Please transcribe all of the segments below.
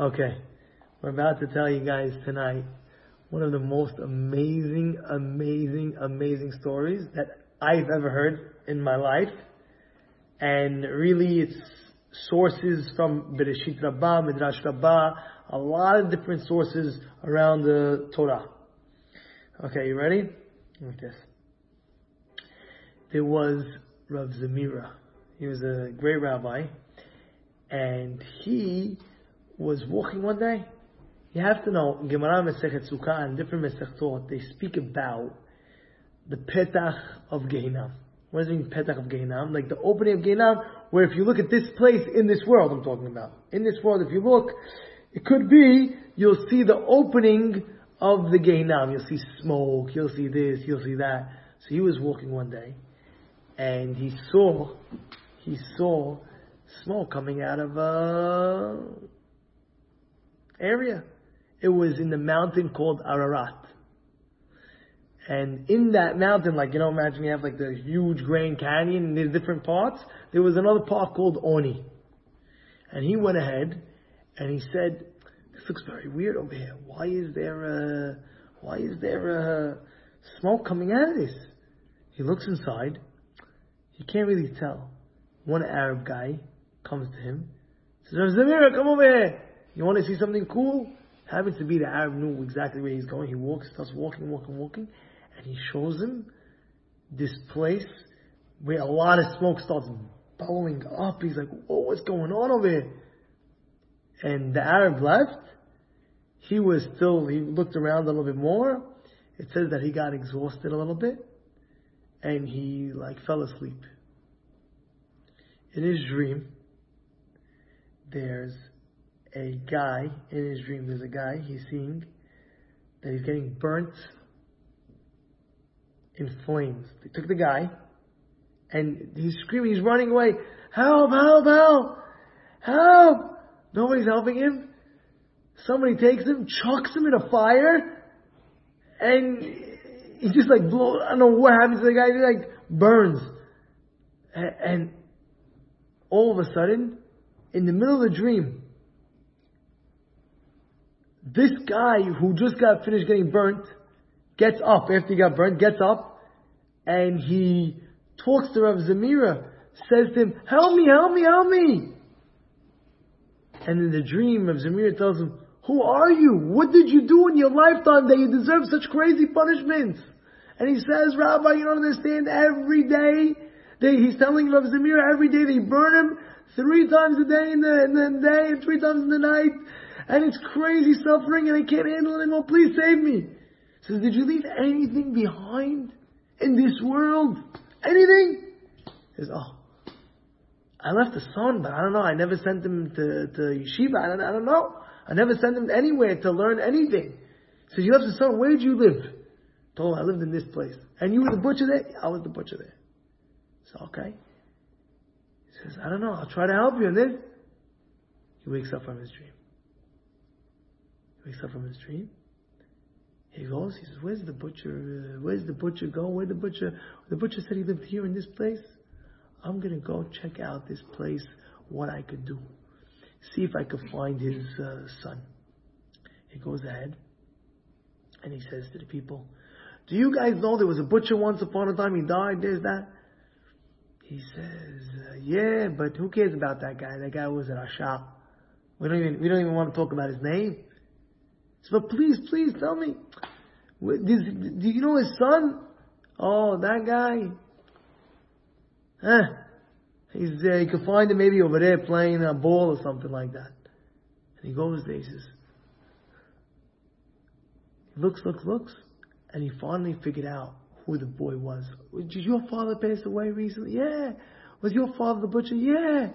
Okay, we're about to tell you guys tonight one of the most amazing, amazing, amazing stories that I've ever heard in my life. And really it's sources from Bereshit Rabbah, Midrash Rabbah, a lot of different sources around the Torah. Okay, you ready? Like this. There was Rav Zamira. He was a great rabbi, and he was walking one day. You have to know, Gemara Mesechet Sukkah and different Mesechtot, they speak about the Petach of Gehinam. What does it mean, Petach of Gehinam? Like the opening of Gehinam, where if you look at this place in this world, I'm talking about. In this world, if you look, it could be, you'll see the opening of the Gehinam. You'll see smoke, you'll see this, you'll see that. So he was walking one day, and he saw, he saw smoke coming out of a area. It was in the mountain called Ararat. And in that mountain, like, you know, imagine you have like the huge Grand Canyon and there's different parts. There was another part called Oni. And he went ahead and he said, this looks very weird over here. Why is there a, why is there a smoke coming out of this? He looks inside. He can't really tell. One Arab guy comes to him, says, Zamira, come over here. You want to see something cool? Happens to be the Arab knew exactly where he's going. He walks, starts walking, walking, walking, and he shows him this place where a lot of smoke starts billowing up. He's like, whoa, what's going on over here? And the Arab left. He was still, he looked around a little bit more. It says that he got exhausted a little bit and he like fell asleep. In his dream, there's a guy, in his dream there's a guy, he's seeing that he's getting burnt in flames. They took the guy and he's screaming, he's running away, help, help, help, help! Nobody's helping him. Somebody takes him, chucks him in a fire, and he just like blows, I don't know what happens to the guy, he like burns. And, and all of a sudden, in the middle of the dream, this guy who just got finished getting burnt gets up after he got burnt, gets up, and he talks to Rav Zamira, says to him, help me, help me, help me. And in the dream, Rav Zamira tells him, who are you? What did you do in your lifetime that you deserve such crazy punishments? And he says, Rabbi, you don't understand, every day, he's telling Rav Zamira every day they burn him three times a day in the, in the day and three times in the night. And it's crazy suffering and I can't handle it anymore. Please save me. Says, did you leave anything behind in this world? Anything? He says, oh, I left a son, but I don't know. I never sent him to, to yeshiva. I don't, I don't know. I never sent him anywhere to learn anything. Says, you left a son. Where did you live? Told him I lived in this place. And you were the butcher there? I was the butcher there. So, okay. He says, I don't know. I'll try to help you And then He wakes up from his dream. He wakes up from his dream. He goes, he says, where's the butcher, uh, where's the butcher go? Where the butcher, the butcher said he lived here in this place. I'm gonna go check out this place, what I could do. See if I could find his uh, son. He goes ahead and he says to the people, do you guys know there was a butcher once upon a time, he died, there's that? He says, uh, yeah, but who cares about that guy? That guy was at our shop. We don't even, we don't even want to talk about his name. So, but please, please tell me, do you know his son? Oh, that guy. Huh. He's uh, you can find him maybe over there playing a ball or something like that. And he goes there, he says, looks, looks, looks, and he finally figured out who the boy was. Did your father pass away recently? Yeah. Was your father the butcher? Yeah.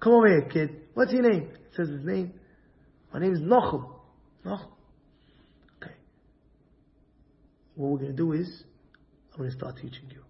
Come over here, kid. What's your name? It says his name. My name is Nachum. Okay. What we're going to do is, I'm going to start teaching you.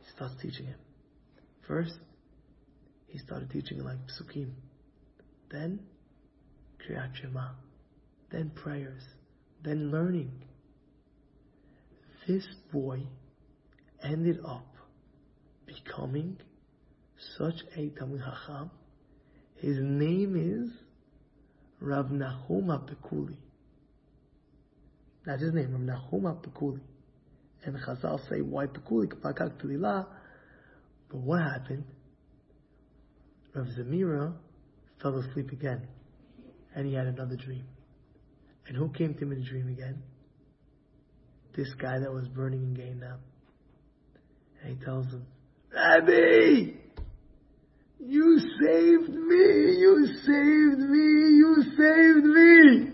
He starts teaching him. First, he started teaching like psukim. Then, kriyat shema. Then prayers. Then learning. This boy ended up becoming such a Talmid Hacham. His name is Rav Nahum HaPekuli. That's his name, Rav Nahum HaPekuli. And Chazal say, why Pekuli? But what happened? Rav Zamira fell asleep again. And he had another dream. And who came to him in the dream again? This guy that was burning in Gehenna. And he tells him, Rabbi! You saved me! You saved me! You saved me!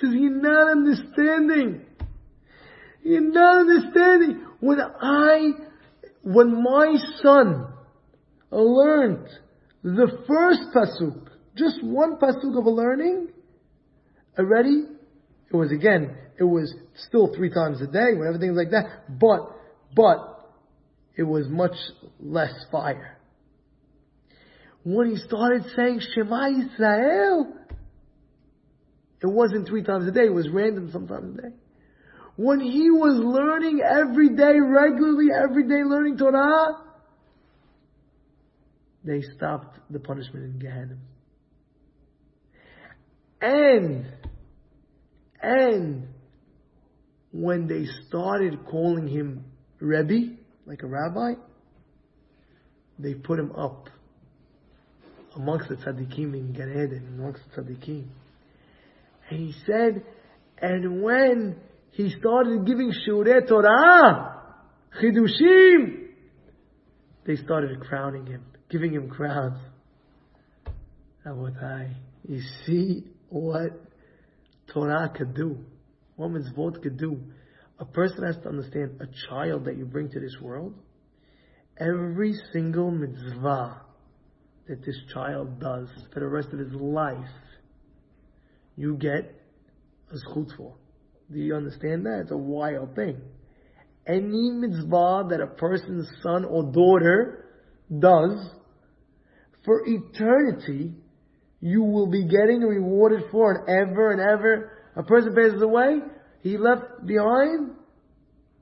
Says, you're not understanding. You're not understanding. When I, when my son learned the first pasuk, just one pasuk of a learning, already, it was again, it was still three times a day, when everything's like that, but, but, it was much less fire. When he started saying Shema Yisrael, it wasn't three times a day, it was random sometimes a day. When he was learning every day, regularly, every day learning Torah, they stopped the punishment in Gehenna. And, and, when they started calling him Rebbe, like a rabbi, they put him up amongst the tzaddikim in Gan Eden, amongst the tzaddikim. And he said, and when he started giving Shurei Torah, Chidushim, they started crowning him, giving him crowns. Rabotai, you see what Torah could do, what vote could do. A person has to understand a child that you bring to this world, every single mitzvah that this child does for the rest of his life, you get a zchut for. Do you understand that? It's a wild thing. Any mitzvah that a person's son or daughter does, for eternity, you will be getting rewarded for and ever and ever. A person passes away, he left behind,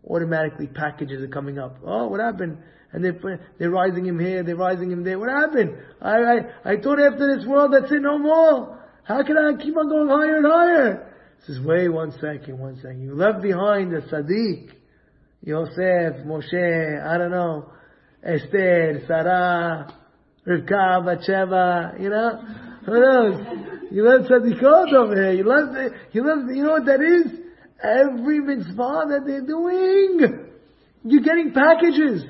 automatically packages are coming up. Oh, what happened? And they're, they're rising him here, they're rising him there. What happened? I, I, I thought after this world, that's it, no more. How can I keep on going higher and higher? He says, wait one second, one second. You left behind the Sadiq, Yosef, Moshe, I don't know, Esther, Sarah, Rivka, Batsheva, you know? Who knows? You left Sadiqot over here. You left, you left, you know what that is? Every mitzvah that they're doing, you're getting packages.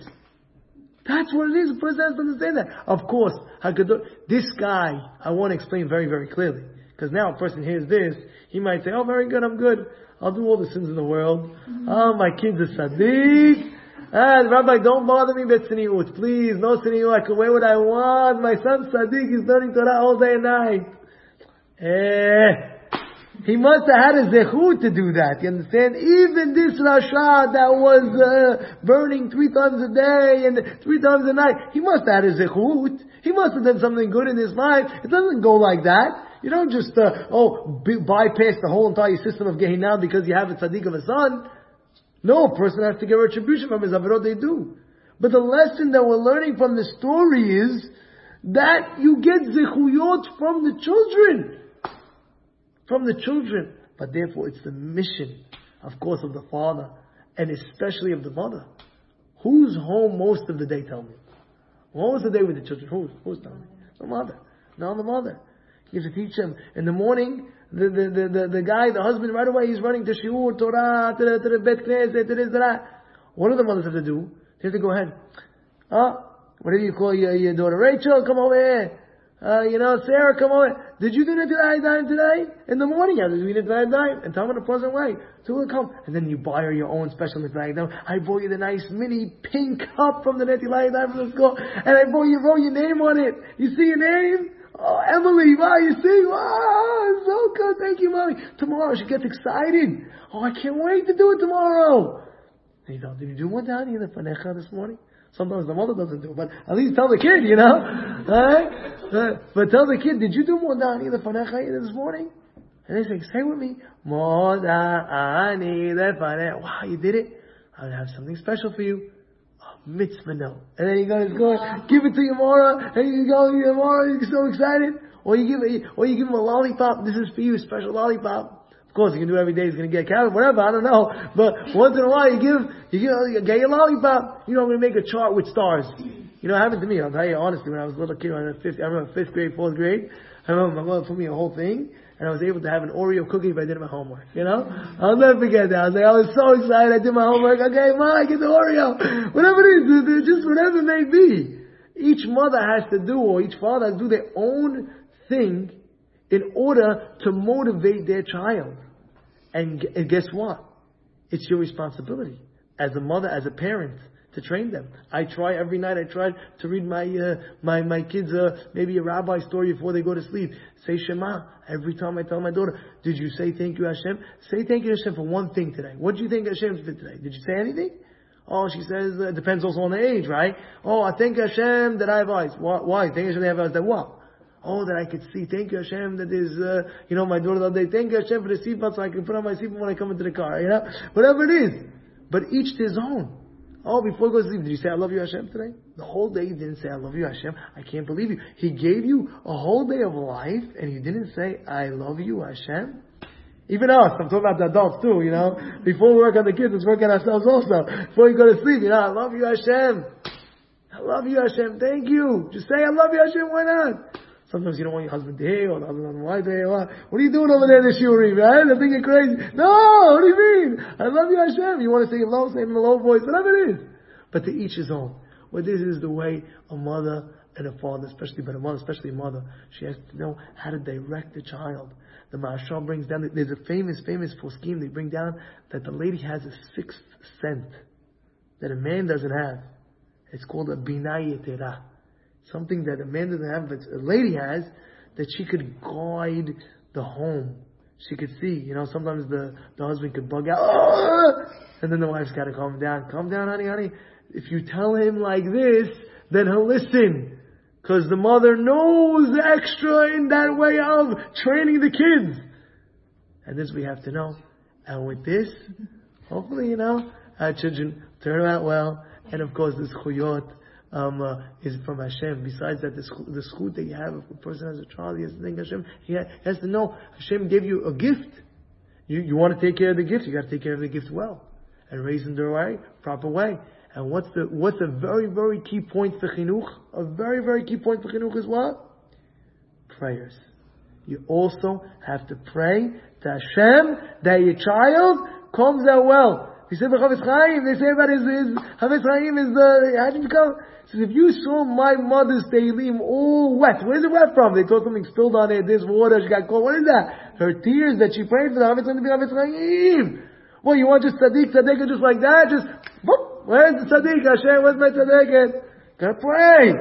That's what it is. A person has to understand that. Of course, I could do this guy, I want to explain very, very clearly. Because now a person hears this, he might say, oh, very good, I'm good. I'll do all the sins in the world. Oh, my kid's a Sadiq. Ah, Rabbi, don't bother me with tzniut. Please, no tzniut. I can wear what I want. My son Sadiq is learning Torah all day and night. Eh. He must have had a zechut to do that. You understand? Even this Rasha that was uh, burning three times a day and three times a night, he must have had a zechut. He must have done something good in his life. It doesn't go like that. You don't just, uh, oh, bypass the whole entire system of Gehinna because you have a tzaddik of a son. No, a person has to get retribution from his avirot they do. But the lesson that we're learning from the story is that you get zechuyot from the children. From the children. But therefore it's the mission, of course, of the father, and especially of the mother. Who's home most of the day, tell me? Was the day with the children? Who's, who's me? The mother. No, the mother. You have to teach them. In the morning, the, the, the, the, the guy, the husband, right away, he's running to Shiur, Torah, to the, to the Bet Knesset, to this, that. What do the mothers have to do? They have to go ahead. Ah, what do you call your, your daughter? Rachel, come over here. Uh, you know, Sarah, come over. Did you do the Netilayim today? In the morning, yeah, did you do the And tell them in a pleasant way. So we'll come. And then you buy her your own special Netilayim. I bought you the nice mini pink cup from the Netilayim from the school. And I bought you, wrote your name on it. You see your name? Oh, Emily, wow, you see? Wow, it's so good. Thank you, mommy. Tomorrow she gets excited. Oh, I can't wait to do it tomorrow. You know, did you do one down here the panecha this morning? Sometimes the mother doesn't do but at least tell the kid, you know? right? But tell the kid, did you do the panecha this morning? And they say, say with me, Moda ani Wow, you did it? I'll have something special for you mitzvah note. And then you go, give it to Yamora, and you go, Yamora, you're so excited. Or you give, or you give him a lollipop. This is for you, special lollipop. Of course, you can do it every day. He's going to get carrot, whatever. I don't know. But once in a while, you give, you give, you get your lollipop. You know, I'm going to make a chart with stars. You know, it happened to me. I'll tell you honestly. When I was a little kid, I was fifth, I remember fifth grade, fourth grade. I remember my mother put me a whole thing, and I was able to have an Oreo cookie if I did my homework. You know, I'll never forget that. I was like, I was so excited. I did my homework. Okay, mom, I get the Oreo. Whatever it is, just whatever it may be. Each mother has to do, or each father has to do their own thing in order to motivate their child. And, and guess what? It's your responsibility as a mother, as a parent, to train them. I try every night. I try to read my uh, my my kids uh, maybe a rabbi story before they go to sleep. Say Shema every time. I tell my daughter, "Did you say thank you Hashem? Say thank you Hashem for one thing today. What do you think Hashem did today? Did you say anything?" Oh, she says uh, it depends also on the age, right? Oh, I thank Hashem that I have eyes. Why? Why? Thank Hashem that I have eyes. That what? Oh, that I could see. Thank you, Hashem, that is, uh, you know, my daughter other day. Thank you, Hashem, for the seatbelt so I can put on my seatbelt when I come into the car, you know? Whatever it is. But each to his own. Oh, before he goes to sleep, did you say, I love you, Hashem, today? The whole day you didn't say, I love you, Hashem. I can't believe you. He gave you a whole day of life, and you didn't say, I love you, Hashem? Even us, I'm talking about the adults too, you know. Before we work on the kids, let's work on ourselves also. Before you go to sleep, you know, I love you, Hashem. I love you, Hashem. Thank you. Just say, I love you, Hashem. Why not? Sometimes you don't want your husband to hear, or the husband doesn't want to hear. What, are you doing over there in the shiurim, right? I think you're crazy. No, what do you mean? I love you, Hashem. You want to say it low, it in a low voice, whatever it is. But to each his own. Well, this is the way a mother and a father, especially, but a mother, especially a mother, she has to know how to direct the child. The Maharshal brings down, there's a famous, famous scheme they bring down that the lady has a sixth sense that a man doesn't have. It's called a binah yeterah something that a man doesn't have, but a lady has, that she could guide the home. She could see, you know, sometimes the, the husband could bug out, ah! and then the wife's gotta calm down. Calm down, honey, honey. If you tell him like this, then he'll listen. Cause the mother knows extra in that way of training the kids. And this we have to know. And with this, hopefully, you know, our children turn out well. And of course, this chuyot um, uh, is from Hashem. Besides that, the, school the schut that you have, if a person has a child, he has to thank Hashem. He has to know Hashem gave you a gift. You, you want to take care of the gift, you got to take care of the gift well. And raise them the right, proper way. And what's the, what's a very, very key point for chinuch? A very, very key point for chinuch is what? Prayers. You also have to pray to Hashem that your child comes out well. He said the Chofetz Chaim, they say about his, his Chaim is uh, the, how did you come? says, if you saw my mother's Tehillim all wet, where is it wet from? They thought something spilled on it, this water, she got cold. What is that? Her tears that she prayed for the Chofetz Chaim to be Chaim. Well, you want just tzaddik, tzaddik, just like that? Just, whoop, where's the tzaddik? Hashem, where's my tzaddik? Gotta pray.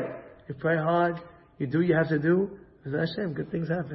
You pray hard. You do what you have to do. Hashem, good things happen.